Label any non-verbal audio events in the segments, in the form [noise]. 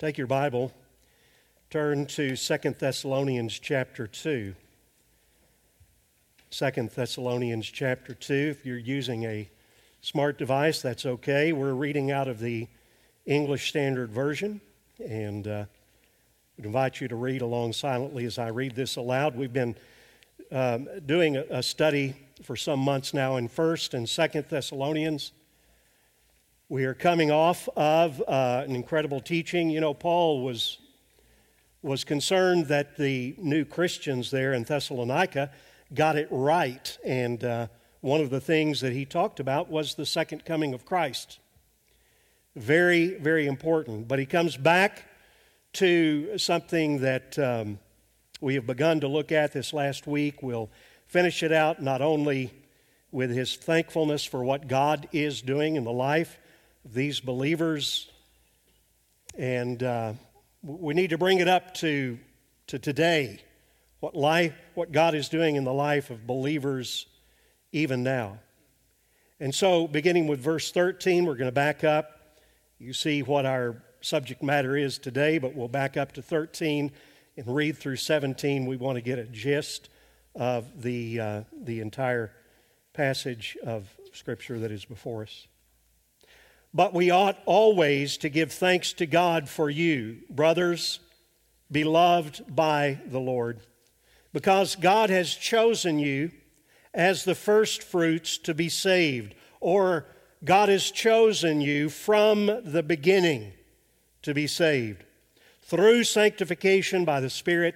Take your Bible, turn to Second Thessalonians chapter 2. Second Thessalonians chapter 2. If you're using a smart device, that's okay. We're reading out of the English Standard Version, and uh, would invite you to read along silently as I read this aloud. We've been um, doing a, study for some months now in First and Second Thessalonians. We are coming off of uh, an incredible teaching. You know, Paul was was concerned that the new Christians there in Thessalonica got it right, and uh, one of the things that he talked about was the second coming of Christ. Very, very important. But he comes back to something that um, we have begun to look at this last week. We'll finish it out not only with his thankfulness for what God is doing in the life these believers, and uh, we need to bring it up to, to today, what, life, what God is doing in the life of believers even now. And so, beginning with verse 13, we're going to back up. You see what our subject matter is today, but we'll back up to 13 and read through 17. We want to get a gist of the, uh, the entire passage of Scripture that is before us. But we ought always to give thanks to God for you, brothers, beloved by the Lord, because God has chosen you as the first fruits to be saved, or God has chosen you from the beginning to be saved through sanctification by the Spirit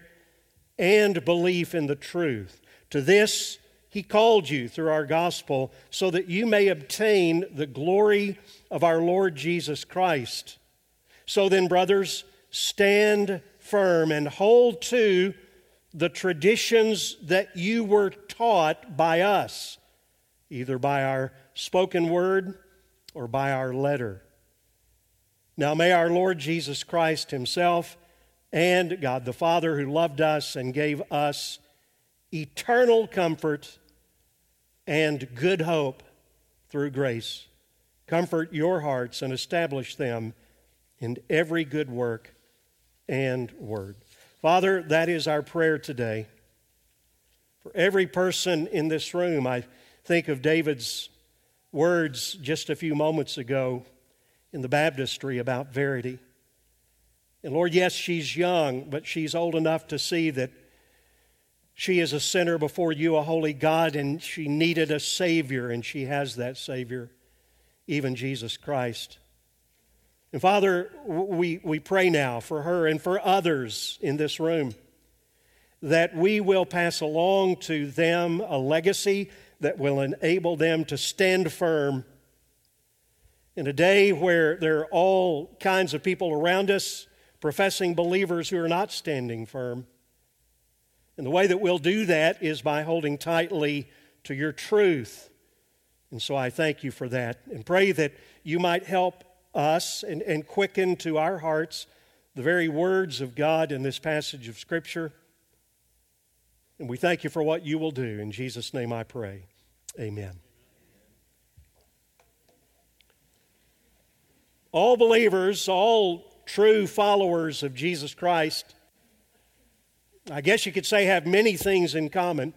and belief in the truth. To this he called you through our gospel so that you may obtain the glory of our Lord Jesus Christ. So then, brothers, stand firm and hold to the traditions that you were taught by us, either by our spoken word or by our letter. Now may our Lord Jesus Christ Himself and God the Father, who loved us and gave us eternal comfort and good hope through grace, comfort your hearts and establish them in every good work and word. Father, that is our prayer today. For every person in this room, I think of David's words just a few moments ago in the baptistry about Verity. And Lord, yes, she's young, but she's old enough to see that she is a sinner before you, a holy God, and she needed a Savior, and she has that Savior, even Jesus Christ. And Father, we, we pray now for her and for others in this room that we will pass along to them a legacy that will enable them to stand firm in a day where there are all kinds of people around us, professing believers who are not standing firm. And the way that we'll do that is by holding tightly to your truth. And so I thank you for that and pray that you might help us and, and quicken to our hearts the very words of God in this passage of Scripture. And we thank you for what you will do. In Jesus' name I pray. Amen. All believers, all true followers of Jesus Christ, I guess you could say, have many things in common.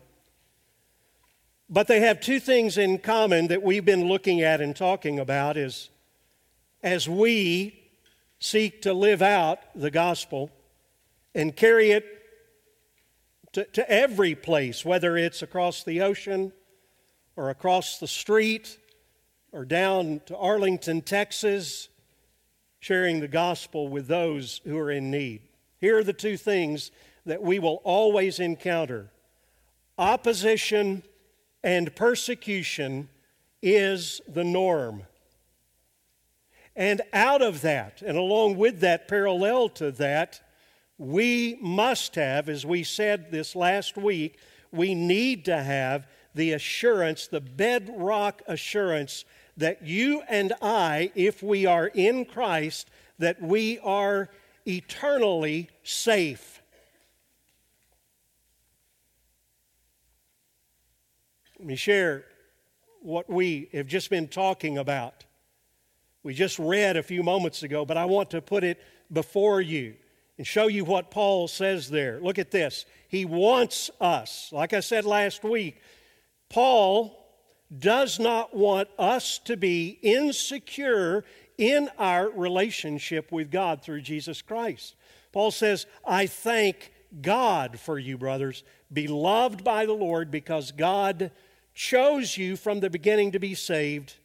But they have two things in common that we've been looking at and talking about is as we seek to live out the gospel and carry it to, to every place, whether it's across the ocean or across the street or down to Arlington, Texas, sharing the gospel with those who are in need. Here are the two things that we will always encounter opposition and persecution is the norm. And out of that, and along with that, parallel to that, we must have, as we said this last week, we need to have the assurance, the bedrock assurance that you and I, if we are in Christ, that we are eternally safe. Let me share what we have just been talking about. We just read a few moments ago, but I want to put it before you and show you what Paul says there. Look at this. He wants us, like I said last week, Paul does not want us to be insecure in our relationship with God through Jesus Christ. Paul says, I thank God for you, brothers, beloved by the Lord, because God chose you from the beginning to be saved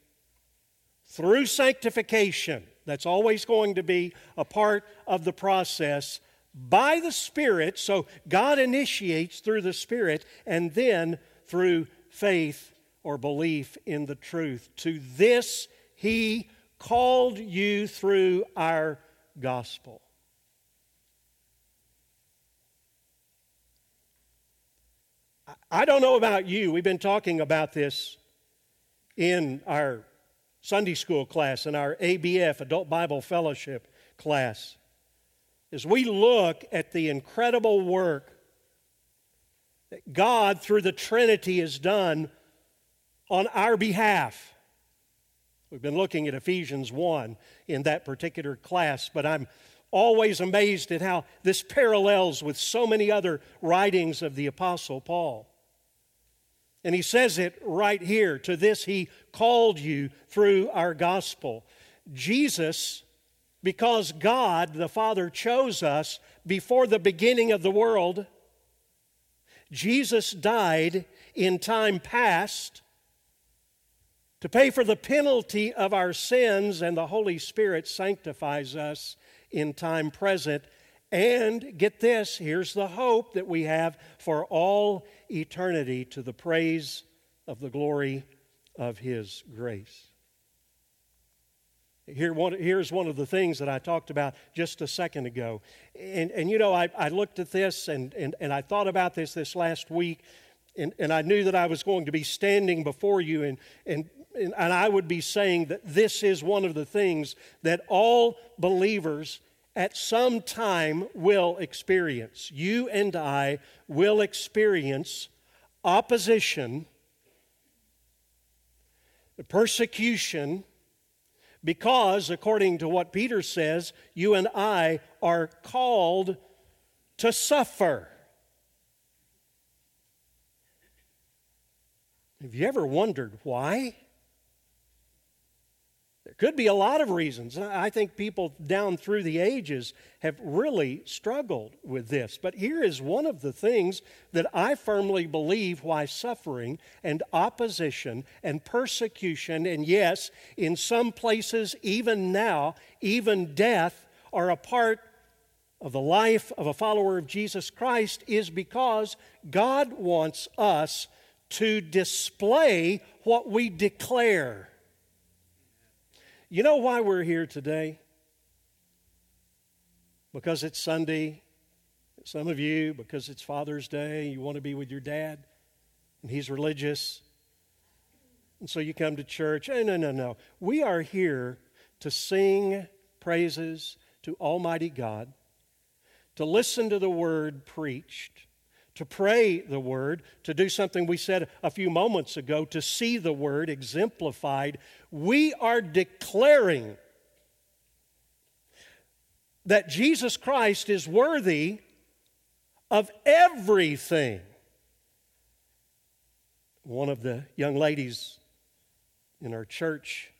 through sanctification. That's always going to be a part of the process by the Spirit. So God initiates through the Spirit and then through faith or belief in the truth. To this He called you through our gospel. I don't know about you. We've been talking about this in our Sunday school class, in our ABF, Adult Bible Fellowship class. As we look at the incredible work that God, through the Trinity, has done on our behalf. We've been looking at Ephesians 1 in that particular class, but I'm always amazed at how this parallels with so many other writings of the Apostle Paul. And he says it right here to this he called you through our gospel. Jesus, because God the Father chose us before the beginning of the world, Jesus died in time past to pay for the penalty of our sins, and the Holy Spirit sanctifies us in time present. And get this here's the hope that we have for all eternity to the praise of the glory of His grace. Here, one, here's one of the things that I talked about just a second ago. And, and you know, I, I looked at this and, and, and I thought about this this last week, and, and I knew that I was going to be standing before you and, and, and I would be saying that this is one of the things that all believers at some time will experience. You and I will experience opposition, persecution, because, according to what Peter says, you and I are called to suffer. Have you ever wondered why? There could be a lot of reasons. I think people down through the ages have really struggled with this. But here is one of the things that I firmly believe why suffering and opposition and persecution, and yes, in some places, even now, even death, are a part of the life of a follower of Jesus Christ is because God wants us to display what we declare. You know why we're here today? Because it's Sunday. Some of you, because it's Father's Day, you want to be with your dad, and he's religious. And so you come to church. Oh, no, no, no. We are here to sing praises to Almighty God, to listen to the word preached, to pray the word, to do something we said a few moments ago, to see the word exemplified. We are declaring that Jesus Christ is worthy of everything. One of the young ladies in our church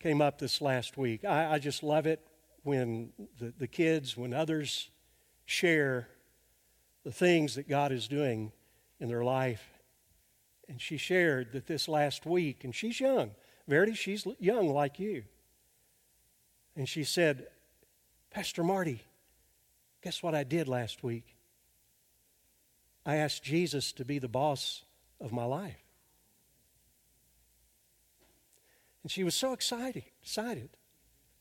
came up this last week. I, I just love it when the, the kids, when others share the things that God is doing in their life. And she shared that this last week, and she's young. Verity, she's young like you. And she said, Pastor Marty, guess what I did last week? I asked Jesus to be the boss of my life. And she was so excited, excited.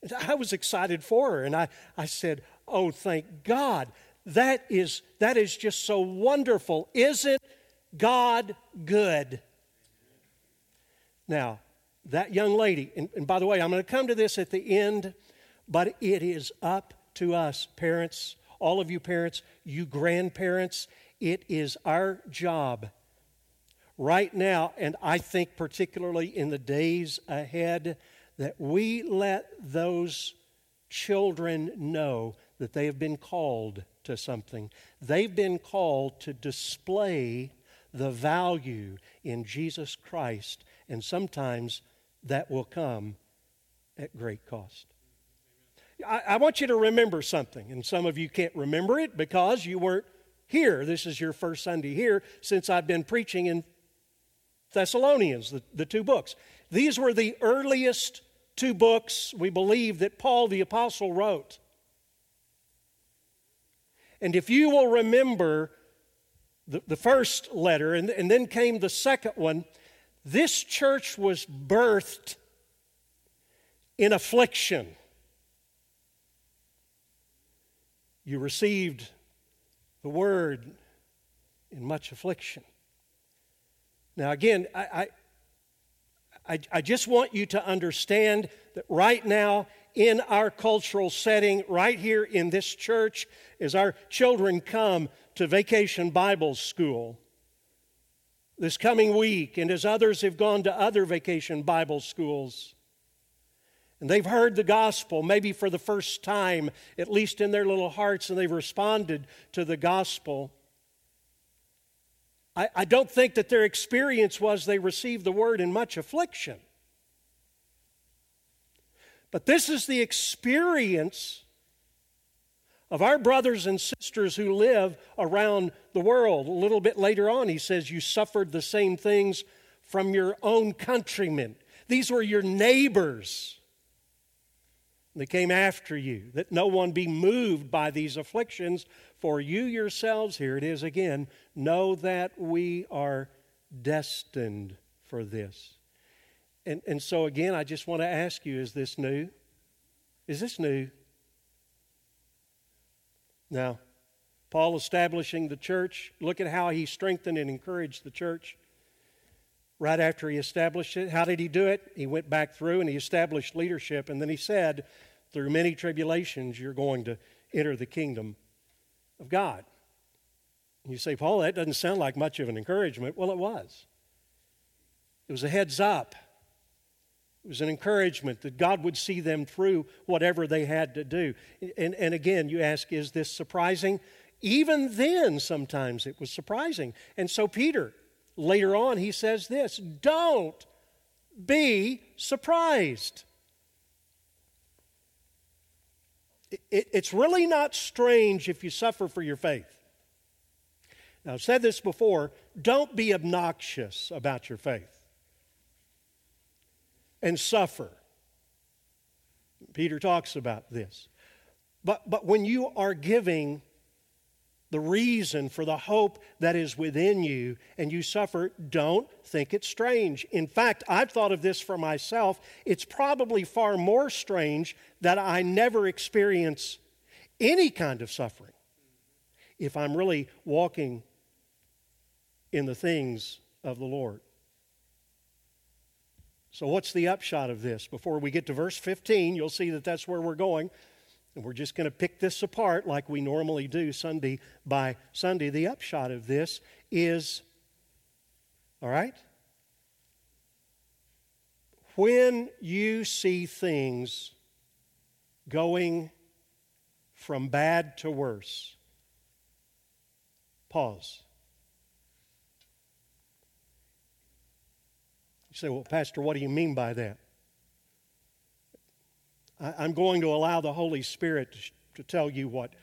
And I was excited for her. And I, I said, Oh, thank God. That is, that is just so wonderful. Isn't God good? Now, that young lady, and, and by the way, I'm going to come to this at the end, but it is up to us, parents, all of you parents, you grandparents, it is our job right now, and I think particularly in the days ahead, that we let those children know that they have been called to something. They've been called to display the value in Jesus Christ, and sometimes that will come at great cost. I, I, want you to remember something, and some of you can't remember it because you weren't here. This is your first Sunday here since I've been preaching in Thessalonians, the, the two books. These were the earliest two books, we believe, that Paul the Apostle wrote. And if you will remember the, the first letter, and, and then came the second one, this church was birthed in affliction. You received the word in much affliction. Now, again, I, I, I, just want you to understand that right now, in our cultural setting, right here in this church, as our children come to Vacation Bible School this coming week, and as others have gone to other Vacation Bible schools, and they've heard the gospel, maybe for the first time, at least in their little hearts, and they've responded to the gospel. I, I don't think that their experience was they received the word in much affliction. But this is the experience of our brothers and sisters who live around the world. A little bit later on, he says, You suffered the same things from your own countrymen. These were your neighbors. They came after you, that no one be moved by these afflictions, for you yourselves, here it is again, know that we are destined for this. And, and so, again, I just want to ask you is this new? Is this new? Now, Paul establishing the church, look at how he strengthened and encouraged the church right after he established it. How did he do it? He went back through and he established leadership, and then he said, through many tribulations, you're going to enter the kingdom of God. You say, Paul, that doesn't sound like much of an encouragement. Well, it was. It was a heads up. It was an encouragement that God would see them through whatever they had to do. And, and again, you ask, is this surprising? Even then, sometimes it was surprising. And so, Peter, later on, he says this don't be surprised. it, it's really not strange if you suffer for your faith. Now, I've said this before don't be obnoxious about your faith and suffer. Peter talks about this. But, but when you are giving the reason for the hope that is within you and you suffer, don't think it's strange. In fact, I've thought of this for myself. It's probably far more strange that I never experience any kind of suffering if I'm really walking in the things of the Lord. So, what's the upshot of this? Before we get to verse 15, you'll see that that's where we're going. And we're just going to pick this apart like we normally do Sunday by Sunday. The upshot of this is all right? When you see things going from bad to worse, pause. Say, well, Pastor, what do you mean by that? I'm going to allow the Holy Spirit to, tell you what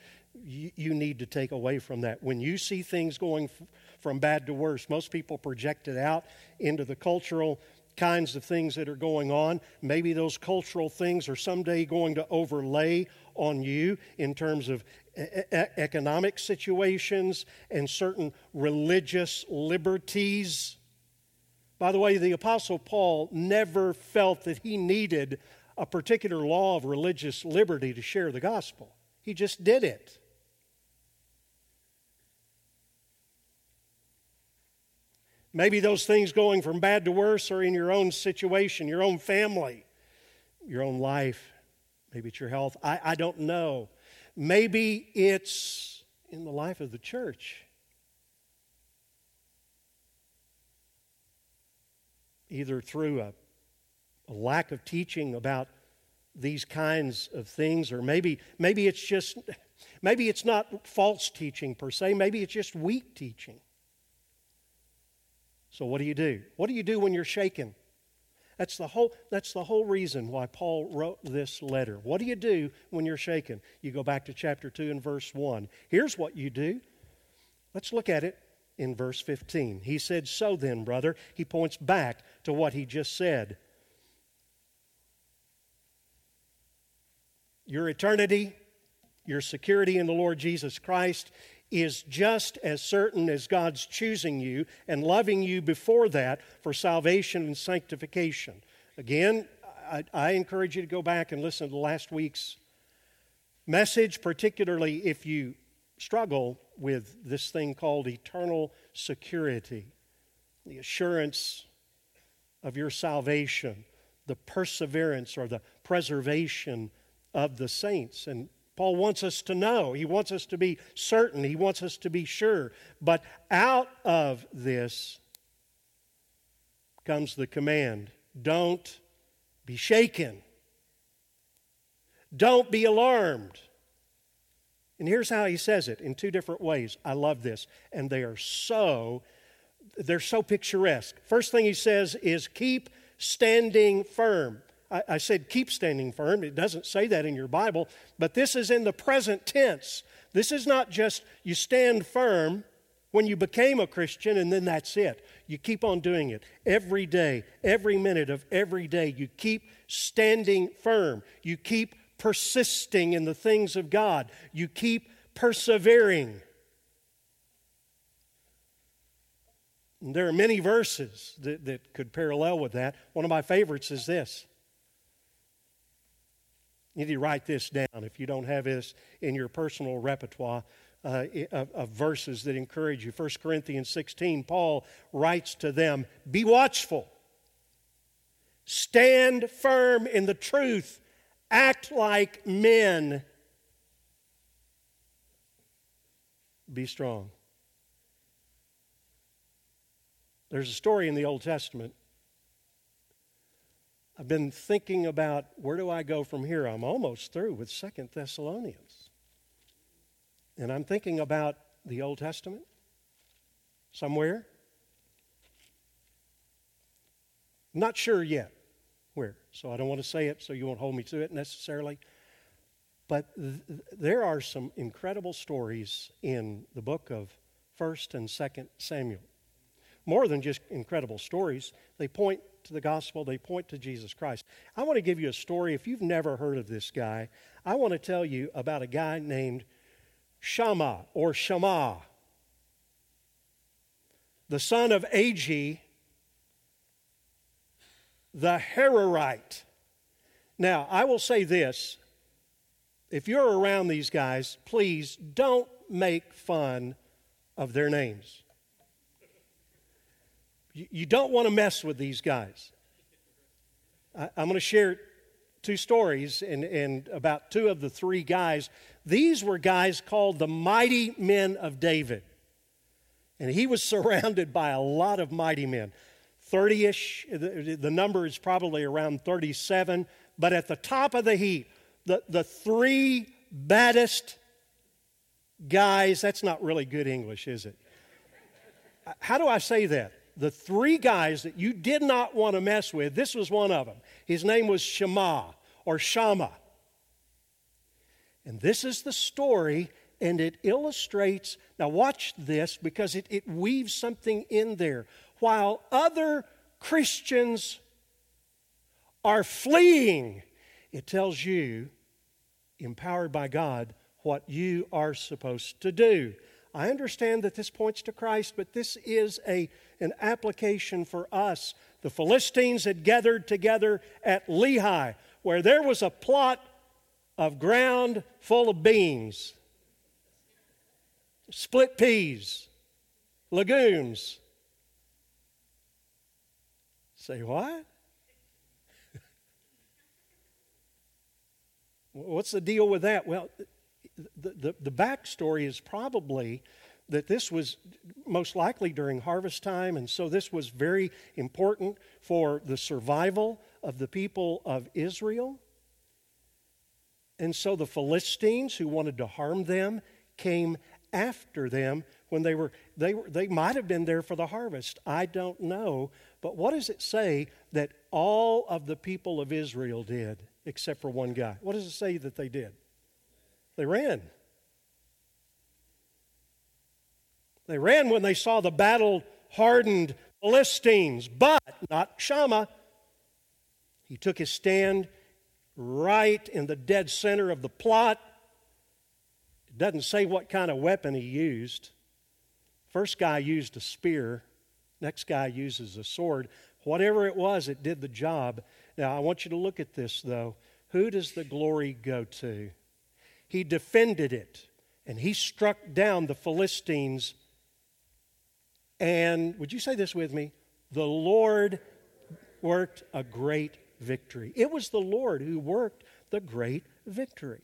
you need to take away from that. When you see things going from bad to worse, most people project it out into the cultural kinds of things that are going on. Maybe those cultural things are someday going to overlay on you in terms of economic situations and certain religious liberties. By the way, the Apostle Paul never felt that he needed a particular law of religious liberty to share the gospel. He just did it. Maybe those things going from bad to worse are in your own situation, your own family, your own life. Maybe it's your health. I, I don't know. Maybe it's in the life of the church. Either through a a lack of teaching about these kinds of things, or maybe, maybe it's just, maybe it's not false teaching per se, maybe it's just weak teaching. So, what do you do? What do you do when you're shaken? That's the whole, that's the whole reason why Paul wrote this letter. What do you do when you're shaken? You go back to chapter 2 and verse 1. Here's what you do. Let's look at it in verse 15. He said, So then, brother, he points back to what he just said. Your eternity, your security in the Lord Jesus Christ is just as certain as God's choosing you and loving you before that for salvation and sanctification. Again, I, I, encourage you to go back and listen to last week's message, particularly if you struggle with this thing called eternal security, the assurance of your salvation, the perseverance or the preservation of the saints. And Paul wants us to know. He wants us to be certain. He wants us to be sure. But out of this comes the command don't be shaken, don't be alarmed. And here's how he says it in two different ways. I love this. And they are so they're so picturesque. First thing he says is keep standing firm. I, I said keep standing firm. It doesn't say that in your Bible, but this is in the present tense. This is not just you stand firm when you became a Christian and then that's it. You keep on doing it every day, every minute of every day. You keep standing firm. You keep persisting in the things of God. You keep persevering. And there are many verses that, that could parallel with that. One of my favorites is this you need to write this down if you don't have this in your personal repertoire uh, of, of verses that encourage you. 1 Corinthians 16, Paul writes to them Be watchful, stand firm in the truth, act like men, be strong. There's a story in the Old Testament I've been thinking about where do I go from here? I'm almost through with Second Thessalonians. And I'm thinking about the Old Testament somewhere. Not sure yet where, so I don't want to say it so you won't hold me to it necessarily. But th- there are some incredible stories in the book of 1st and 2nd Samuel. More than just incredible stories, they point to the gospel, they point to Jesus Christ. I want to give you a story. If you've never heard of this guy, I want to tell you about a guy named Shammah or Shammah, the son of Agee, the Hararite. Now, I will say this if you're around these guys, please don't make fun of their names. You don't want to mess with these guys. I'm going to share two stories and, and about two of the three guys. These were guys called the mighty men of David. And he was [laughs] surrounded by a lot of mighty men. 30 ish, the, the number is probably around 37. But at the top of the heap, the, the three baddest guys, that's not really good English, is it? How do I say that? the three guys that you did not want to mess with, this was one of them. His name was Shema or Shama. And this is the story, and it illustrates. Now, watch this because it, it weaves something in there. While other Christians are fleeing, it tells you, empowered by God, what you are supposed to do. I understand that this points to Christ, but this is a, an application for us. The Philistines had gathered together at Lehi, where there was a plot of ground full of beans, split peas, legumes. Say what? [laughs] What's the deal with that? Well, the, the, the backstory is probably that this was most likely during harvest time, and so this was very important for the survival of the people of Israel. And so the Philistines who wanted to harm them came after them when they were they were they might have been there for the harvest. I don't know, but what does it say that all of the people of Israel did except for one guy? What does it say that they did? They ran. They ran when they saw the battle hardened Philistines, but not Shammah. He took his stand right in the dead center of the plot. It doesn't say what kind of weapon he used. First guy used a spear, next guy uses a sword. Whatever it was, it did the job. Now, I want you to look at this, though. Who does the glory go to? He defended it, and he struck down the Philistines. And would you say this with me? The Lord worked a great victory. It was the Lord who worked the great victory.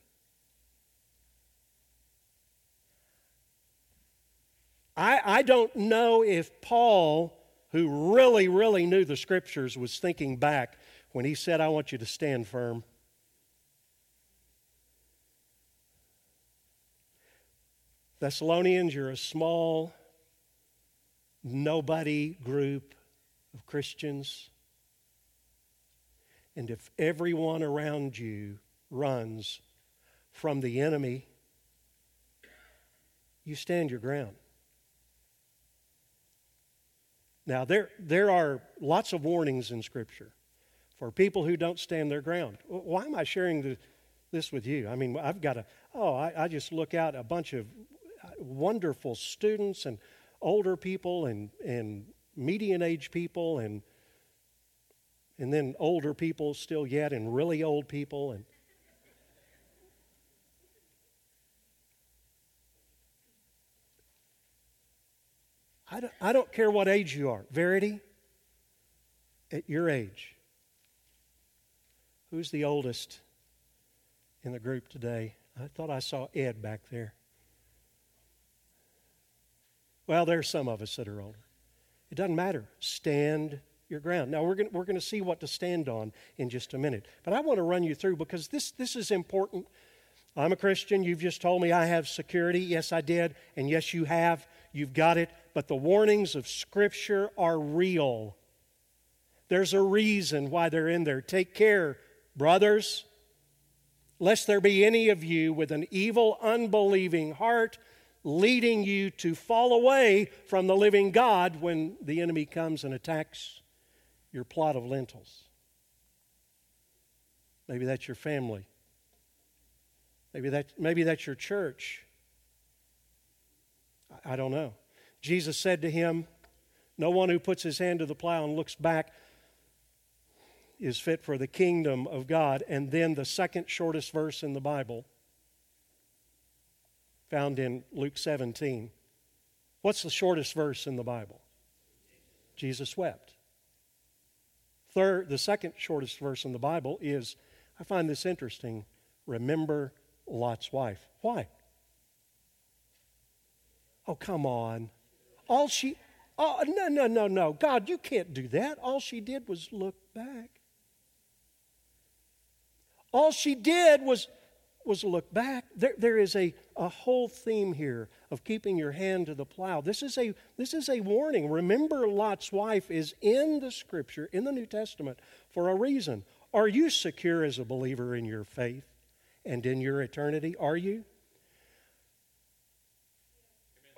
I, I don't know if Paul, who really, really knew the scriptures, was thinking back when he said, I want you to stand firm. Thessalonians, you're a small, nobody group of Christians. And if everyone around you runs from the enemy, you stand your ground. Now, there, there are lots of warnings in Scripture for people who don't stand their ground. Why am I sharing the, this with you? I mean, I've got a, oh, I, I just look out a bunch of uh, wonderful students and older people and, and median age people and and then older people still yet, and really old people, and I don't, I don't care what age you are. Verity, at your age, who's the oldest in the group today? I thought I saw Ed back there. Well, there's some of us that are older. It doesn't matter. Stand your ground. Now, we're going we're to see what to stand on in just a minute. But I want to run you through because this, this is important. I'm a Christian. You've just told me I have security. Yes, I did. And yes, you have. You've got it. But the warnings of Scripture are real. There's a reason why they're in there. Take care, brothers, lest there be any of you with an evil, unbelieving heart leading you to fall away from the living God when the enemy comes and attacks your plot of lentils. Maybe that's your family. Maybe, that, maybe that's your church. I, don't know. Jesus said to him, No one who puts his hand to the plow and looks back is fit for the kingdom of God. And then the second shortest verse in the Bible, found in Luke 17. What's the shortest verse in the Bible? Jesus wept. Third, the second shortest verse in the Bible is, I find this interesting, remember Lot's wife. Why? Oh, come on. All she, oh, no, no, no, no. God, you can't do that. All she did was look back. All she did was was look back. There, there is a, a whole theme here of keeping your hand to the plow. This is, a, this is a warning. Remember, Lot's wife is in the scripture, in the New Testament, for a reason. Are you secure as a believer in your faith and in your eternity? Are you?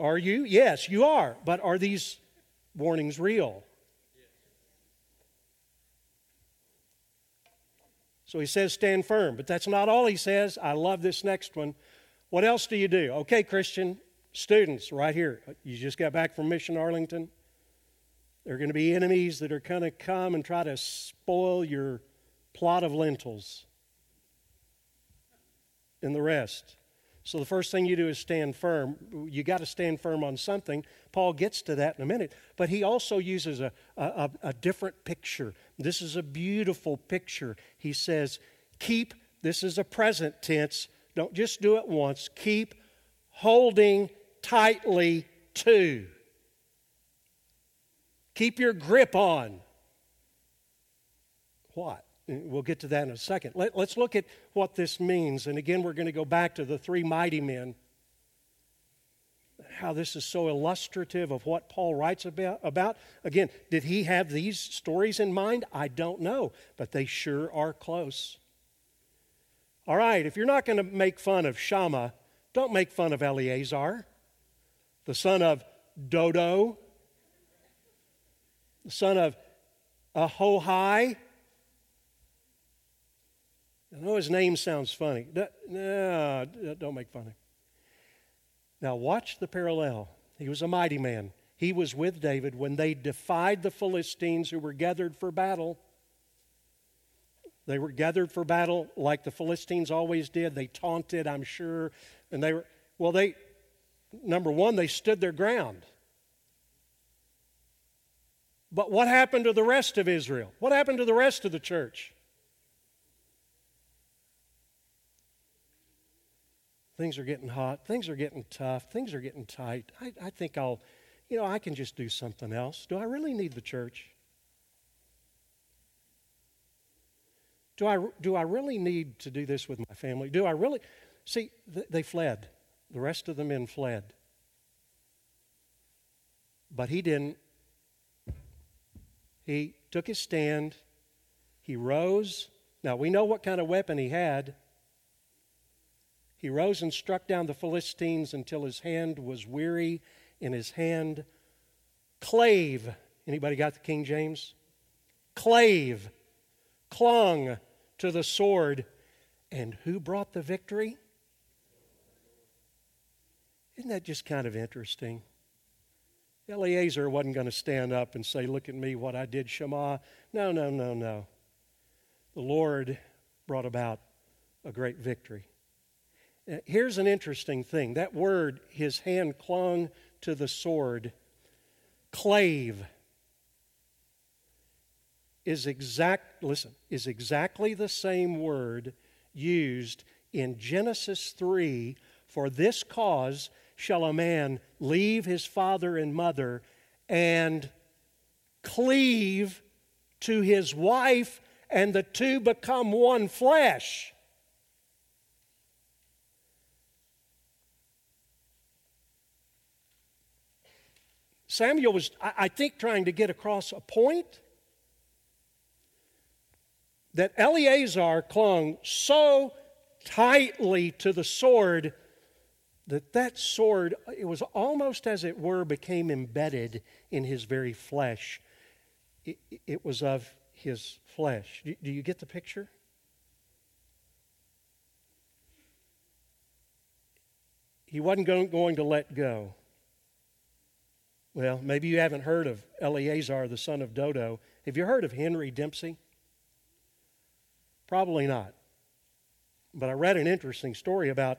Are you? Yes, you are. But are these warnings real? So he says, stand firm. But that's not all he says. I love this next one. What else do you do? Okay, Christian students, right here. You just got back from Mission Arlington. There are going to be enemies that are going to come and try to spoil your plot of lentils and the rest. So the first thing you do is stand firm. You got to stand firm on something. Paul gets to that in a minute. But he also uses a, a, a, different picture. This is a beautiful picture. He says, keep, this is a present tense. Don't just do it once. Keep holding tightly to. Keep your grip on. What? We'll get to that in a second. Let, us look at what this means. And again, we're going to go back to the three mighty men. How this is so illustrative of what Paul writes about, about. Again, did he have these stories in mind? I don't know, but they sure are close. All right, if you're not going to make fun of Shammah, don't make fun of Eleazar, the son of Dodo, the son of Ahohi. I know his name sounds funny. No, don't make fun of him. Now, watch the parallel. He was a mighty man. He was with David when they defied the Philistines who were gathered for battle. They were gathered for battle like the Philistines always did. They taunted, I'm sure. And they were, well, they, number one, they stood their ground. But what happened to the rest of Israel? What happened to the rest of the church? Things are getting hot. Things are getting tough. Things are getting tight. I, I think I'll, you know, I can just do something else. Do I really need the church? Do I, do I really need to do this with my family? Do I really? See, they fled. The rest of the men fled. But he didn't. He took his stand. He rose. Now, we know what kind of weapon he had. He rose and struck down the Philistines until his hand was weary and his hand clave. Anybody got the King James? Clave, clung to the sword. And who brought the victory? Isn't that just kind of interesting? Eleazar wasn't going to stand up and say, Look at me, what I did, Shema. No, no, no, no. The Lord brought about a great victory. Uh, here's an interesting thing that word, his hand clung to the sword, clave, is exact, listen, is exactly the same word used in Genesis 3 for this cause shall a man leave his father and mother and cleave to his wife, and the two become one flesh. Samuel was, I think, trying to get across a point that Eleazar clung so tightly to the sword that that sword, it was almost as it were, became embedded in his very flesh. It, it was of his flesh. Do, you get the picture? He wasn't going to let go. Well, maybe you haven't heard of Eleazar, the son of Dodo. Have you heard of Henry Dempsey? Probably not. But I read an interesting story about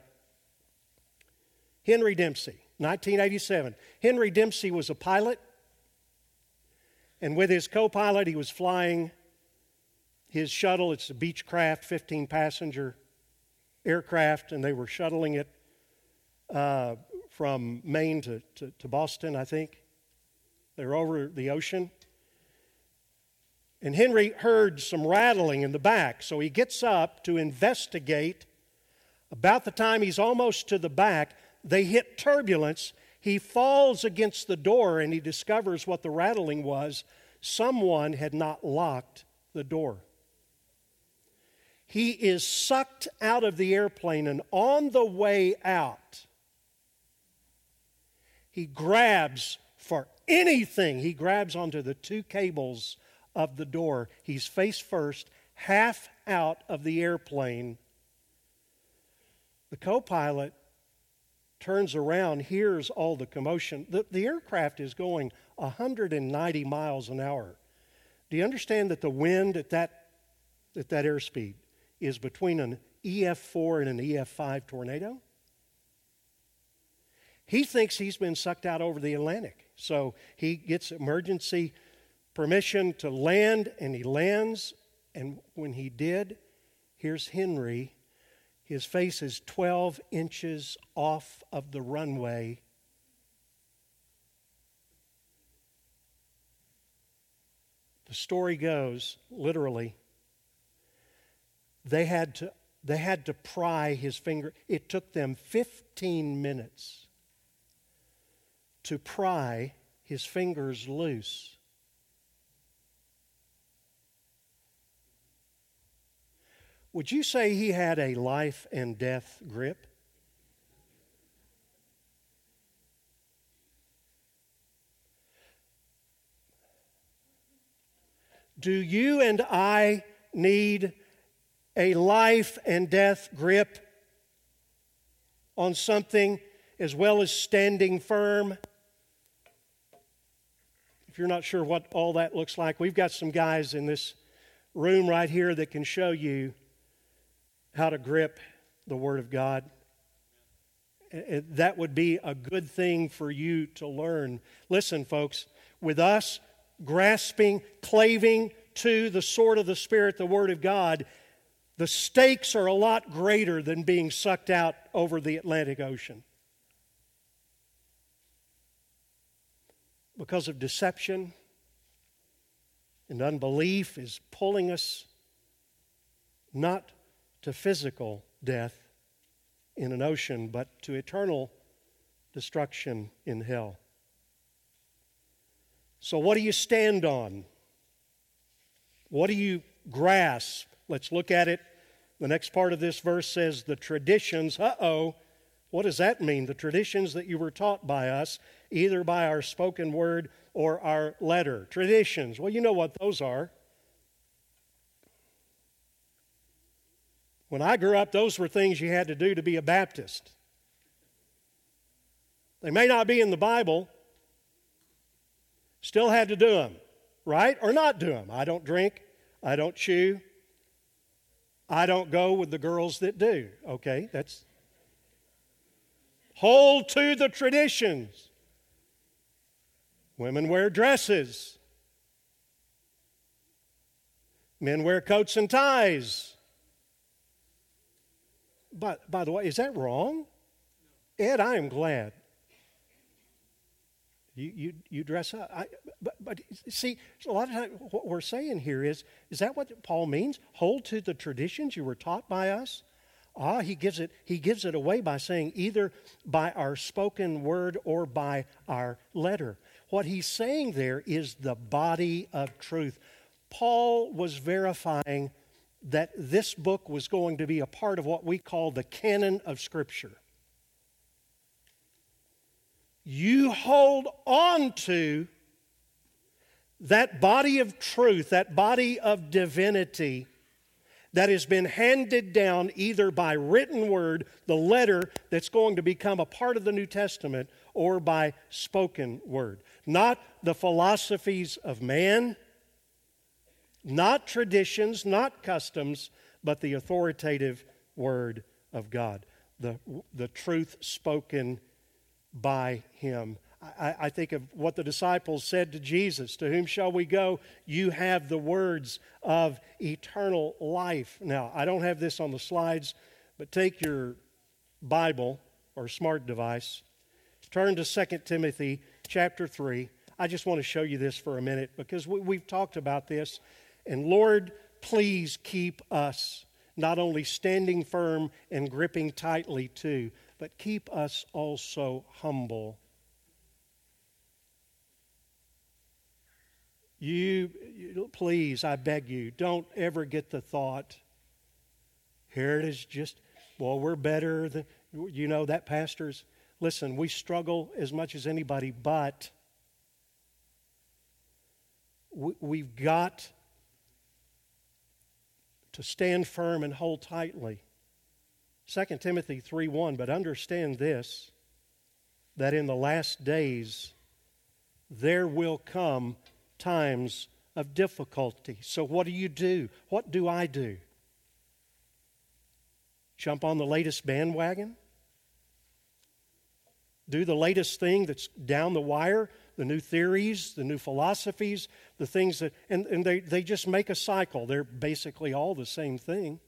Henry Dempsey, 1987. Henry Dempsey was a pilot, and with his co pilot, he was flying his shuttle. It's a Beechcraft 15 passenger aircraft, and they were shuttling it uh, from Maine to, to, to Boston, I think. They were over the ocean. And Henry heard some rattling in the back, so he gets up to investigate. About the time he's almost to the back, they hit turbulence. He falls against the door and he discovers what the rattling was. Someone had not locked the door. He is sucked out of the airplane, and on the way out, he grabs for anything. He grabs onto the two cables of the door. He's face first, half out of the airplane. The co pilot turns around, hears all the commotion. The, the aircraft is going 190 miles an hour. Do you understand that the wind at that, at that airspeed is between an EF4 and an EF5 tornado? He thinks he's been sucked out over the Atlantic. So he gets emergency permission to land, and he lands. And when he did, here's Henry his face is 12 inches off of the runway. The story goes, literally, they had to, they had to pry his finger. It took them 15 minutes to pry his fingers loose. Would you say he had a life and death grip? Do you and I need a life and death grip on something as well as standing firm? If you're not sure what all that looks like, we've got some guys in this room right here that can show you how to grip the Word of God. That would be a good thing for you to learn. Listen, folks, with us grasping, claving to the sword of the Spirit, the Word of God, the stakes are a lot greater than being sucked out over the Atlantic Ocean. Because of deception and unbelief is pulling us not to physical death in an ocean, but to eternal destruction in hell. So, what do you stand on? What do you grasp? Let's look at it. The next part of this verse says, The traditions, uh oh, what does that mean? The traditions that you were taught by us, either by our spoken word or our letter. Traditions, well, you know what those are. When I grew up, those were things you had to do to be a Baptist. They may not be in the Bible, still had to do them right? Or not do them. I don't drink. I don't chew. I don't go with the girls that do. Okay, that's. Hold to the traditions. Women wear dresses. Men wear coats and ties. But by the way, is that wrong? Ed, I am glad you, you, you dress up. I, but, but see, a lot of times what we're saying here is is that what Paul means? Hold to the traditions you were taught by us? Ah, he gives it he gives it away by saying either by our spoken word or by our letter. What he's saying there is the body of truth. Paul was verifying that this book was going to be a part of what we call the canon of Scripture you hold on to that body of truth, that body of divinity that has been handed down either by written word, the letter that's going to become a part of the New Testament, or by spoken word. Not the philosophies of man, not traditions, not customs, but the authoritative word of God, the, the truth spoken by him. I, I, think of what the disciples said to Jesus To whom shall we go? You have the words of eternal life. Now, I don't have this on the slides, but take your Bible or smart device, turn to 2 Timothy chapter 3. I just want to show you this for a minute because we, we've talked about this. And Lord, please keep us not only standing firm and gripping tightly too, but keep us also humble. You, you, please, I beg you, don't ever get the thought, here it is just, well, we're better than, you know, that pastor's. Listen, we struggle as much as anybody, but we, we've got to stand firm and hold tightly. 2 Timothy 3 1, but understand this that in the last days there will come times of difficulty. So, what do you do? What do I do? Jump on the latest bandwagon? Do the latest thing that's down the wire? The new theories, the new philosophies, the things that, and, and they, they just make a cycle. They're basically all the same thing.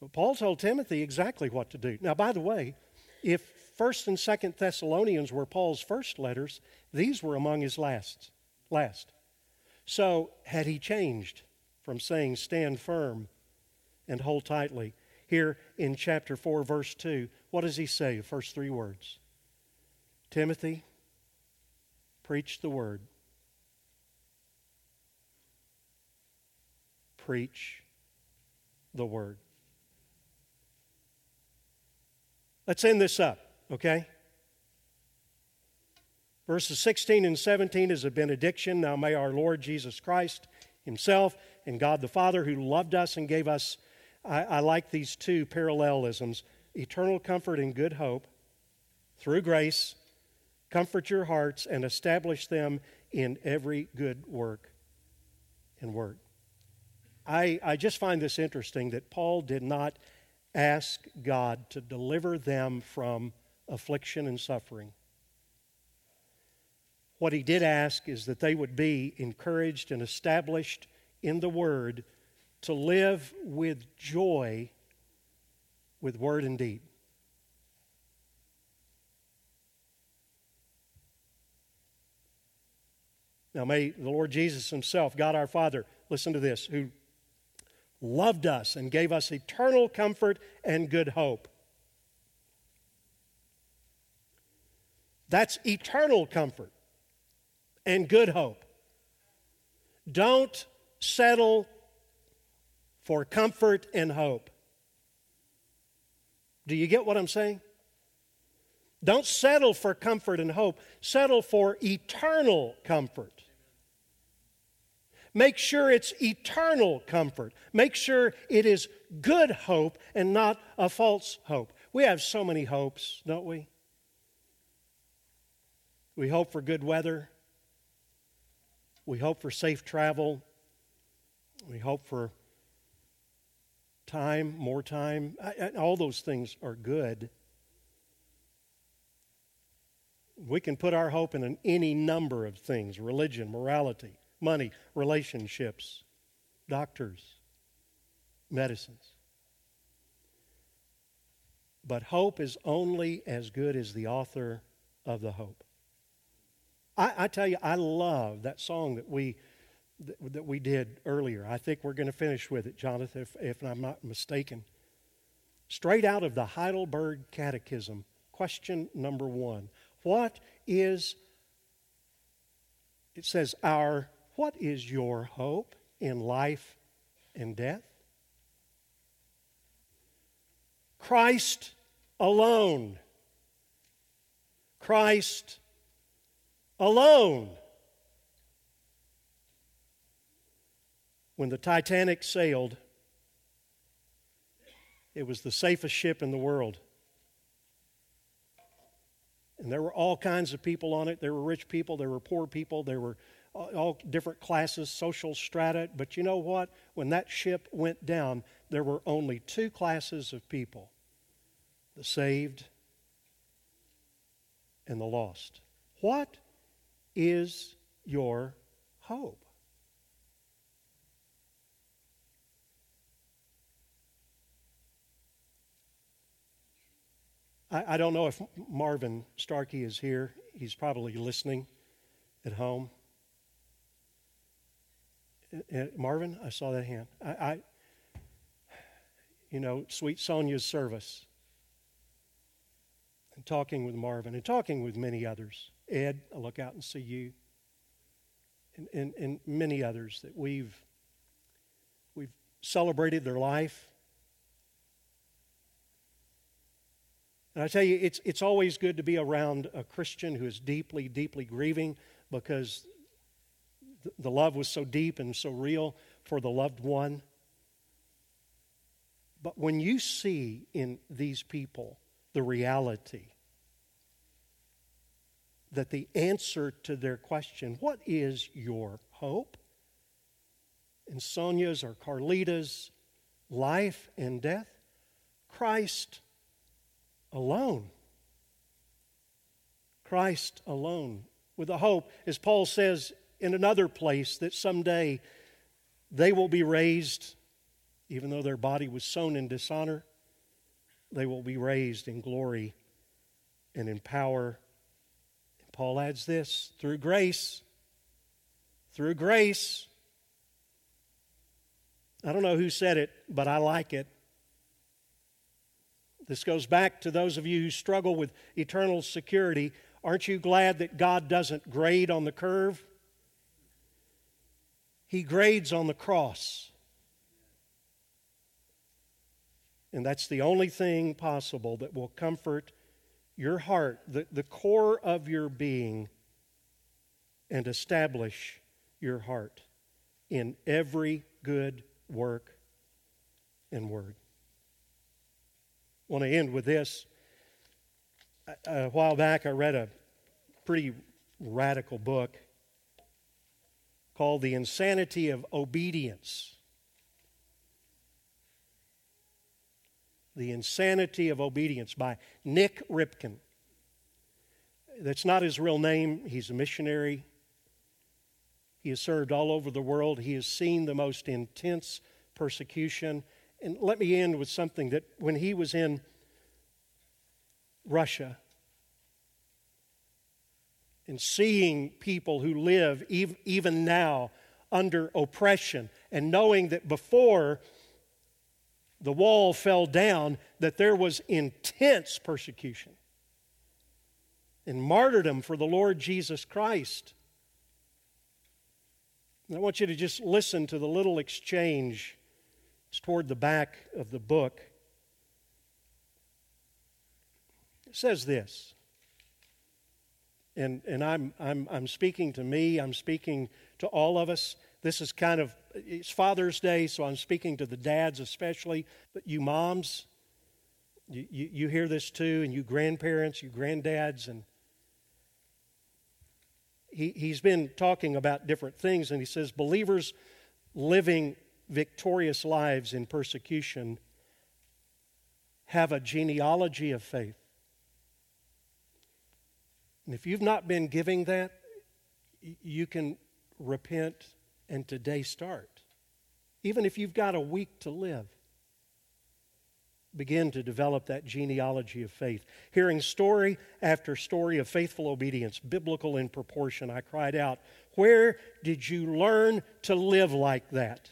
But Paul told Timothy exactly what to do. Now, by the way, if 1st and 2nd Thessalonians were Paul's first letters, these were among his last. Last. So, had he changed from saying, Stand firm and hold tightly. Here in chapter 4, verse 2, what does he say? The first three words Timothy, preach the word. Preach the word. Let's end this up, okay? Verses 16 and 17 is a benediction. Now may our Lord Jesus Christ Himself and God the Father, who loved us and gave us, I, I like these two parallelisms eternal comfort and good hope through grace, comfort your hearts and establish them in every good work and word. I, I just find this interesting that Paul did not ask God to deliver them from affliction and suffering. What he did ask is that they would be encouraged and established in the Word to live with joy with word and deed. Now, may the Lord Jesus Himself, God our Father, listen to this, who loved us and gave us eternal comfort and good hope. That's eternal comfort and good hope. Don't settle for comfort and hope. Do you get what I'm saying? Don't settle for comfort and hope. Settle for eternal comfort. Make sure it's eternal comfort. Make sure it is good hope and not a false hope. We have so many hopes, don't we? We hope for good weather. We hope for safe travel. We hope for time, more time. All those things are good. We can put our hope in any number of things religion, morality, money, relationships, doctors, medicines. But hope is only as good as the author of the hope. I, I tell you, I love that song that we that, that we did earlier. I think we're going to finish with it, Jonathan, if, if I'm not mistaken. Straight out of the Heidelberg Catechism, question number one What is, it says, our, what is your hope in life and death? Christ alone. Christ alone. When the Titanic sailed, it was the safest ship in the world. And there were all kinds of people on it. There were rich people, there were poor people, there were all different classes, social strata. But you know what? When that ship went down, there were only two classes of people the saved and the lost. What is your hope? I, I don't know if Marvin Starkey is here. He's probably listening at home. Uh, uh, Marvin, I saw that hand. I, I, you know, sweet Sonia's service, and talking with Marvin, and talking with many others. Ed, I look out and see you, and, and, and many others that we've, we've celebrated their life. And I tell you, it's, it's always good to be around a Christian who is deeply, deeply grieving because the, the love was so deep and so real for the loved one. But when you see in these people the reality that the answer to their question, What is your hope? in Sonia's or Carlita's life and death, Christ alone. Christ alone. With a hope, as Paul says in another place, that someday they will be raised, even though their body was sown in dishonor, they will be raised in glory and in power Paul adds this through grace, through grace, I don't know who said it, but I like it. This goes back to those of you who struggle with eternal security. Aren't you glad that God doesn't grade on the curve? He grades on the cross. And that's the only thing possible that will comfort your heart, the, the core of your being, and establish your heart in every good work and word. Want to end with this. A while back, I read a pretty radical book called The Insanity of Obedience. The Insanity of Obedience by Nik Ripken. That's not his real name. He's a missionary. He has served all over the world. He has seen the most intense persecution. And let me end with something that when he was in Russia and seeing people who live even now under oppression and knowing that before the wall fell down that there was intense persecution and martyrdom for the Lord Jesus Christ. And I want you to just listen to the little exchange. It's toward the back of the book. It says this, and, and I'm, I'm, I'm speaking to me, I'm speaking to all of us. This is kind of, it's Father's Day, so I'm speaking to the dads especially, but you moms, you, you, you hear this too, and you grandparents, you granddads, and he, he's been talking about different things, and he says believers living victorious lives in persecution have a genealogy of faith. And if you've not been giving that, you can repent and today start. Even if you've got a week to live, begin to develop that genealogy of faith. Hearing story after story of faithful obedience, biblical in proportion, I cried out, Where did you learn to live like that?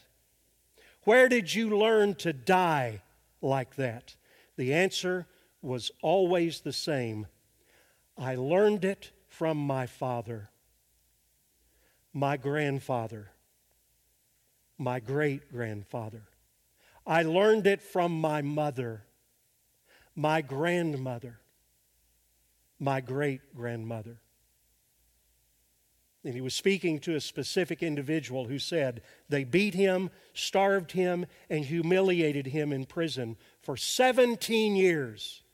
Where did you learn to die like that? The answer was always the same I learned it from my father, my grandfather, my great grandfather. I learned it from my mother, my grandmother, my great grandmother. And he was speaking to a specific individual who said, They beat him, starved him, and humiliated him in prison for 17 years.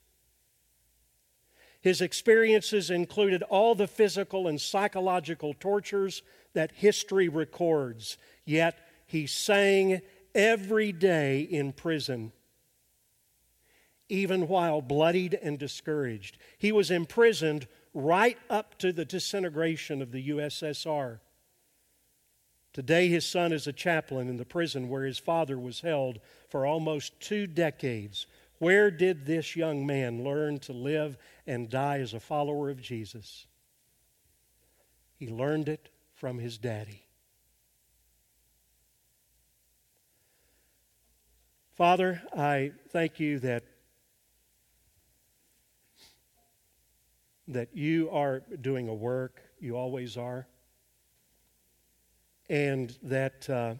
His experiences included all the physical and psychological tortures that history records, yet he sang every day in prison, even while bloodied and discouraged. He was imprisoned right up to the disintegration of the USSR. Today, his son is a chaplain in the prison where his father was held for almost two decades. Where did this young man learn to live and die as a follower of Jesus? He learned it from his daddy. Father, I thank you that that you are doing a work, you always are, and that uh,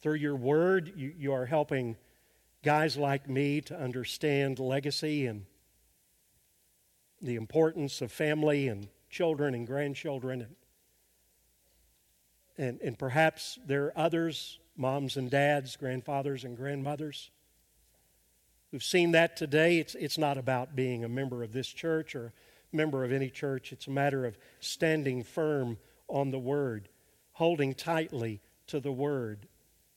through your word, you, you are helping guys like me to understand legacy and the importance of family and children and grandchildren. And, and, and perhaps there are others, moms and dads, grandfathers and grandmothers, We've seen that today. It's, it's not about being a member of this church or a member of any church. It's a matter of standing firm on the Word, holding tightly to the Word,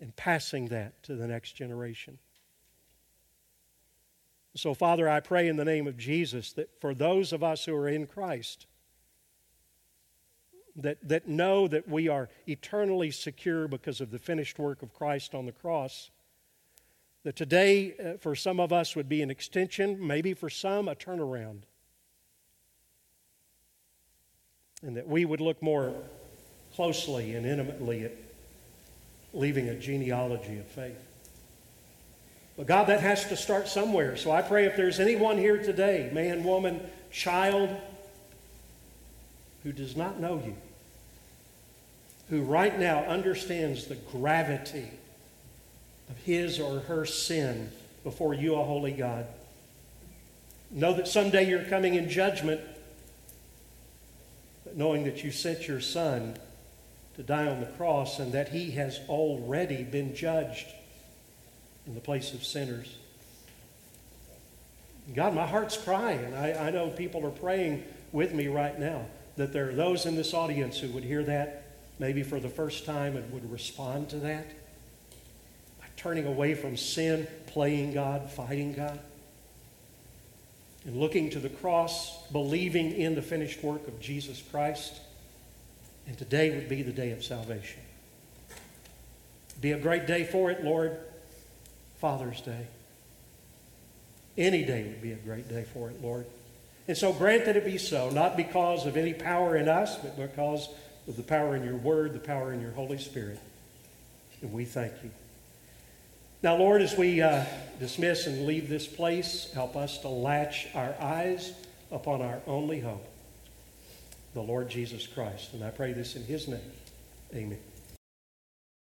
and passing that to the next generation. So, Father, I pray in the name of Jesus that for those of us who are in Christ, that, that know that we are eternally secure because of the finished work of Christ on the cross, that today, uh, for some of us, would be an extension, maybe for some, a turnaround. And that we would look more closely and intimately at leaving a genealogy of faith. But God, that has to start somewhere. So I pray if there's anyone here today, man, woman, child, who does not know you, who right now understands the gravity of his or her sin before you, a holy God. Know that someday you're coming in judgment, but knowing that you sent your son to die on the cross and that he has already been judged in the place of sinners. God, my heart's crying. I, I know people are praying with me right now that there are those in this audience who would hear that maybe for the first time and would respond to that turning away from sin, playing God, fighting God, and looking to the cross, believing in the finished work of Jesus Christ. And today would be the day of salvation. Be a great day for it, Lord. Father's Day. Any day would be a great day for it, Lord. And so grant that it be so, not because of any power in us, but because of the power in your word, the power in your Holy Spirit. And we thank you. Now, Lord, as we uh, dismiss and leave this place, help us to latch our eyes upon our only hope, the Lord Jesus Christ. And I pray this in his name. Amen.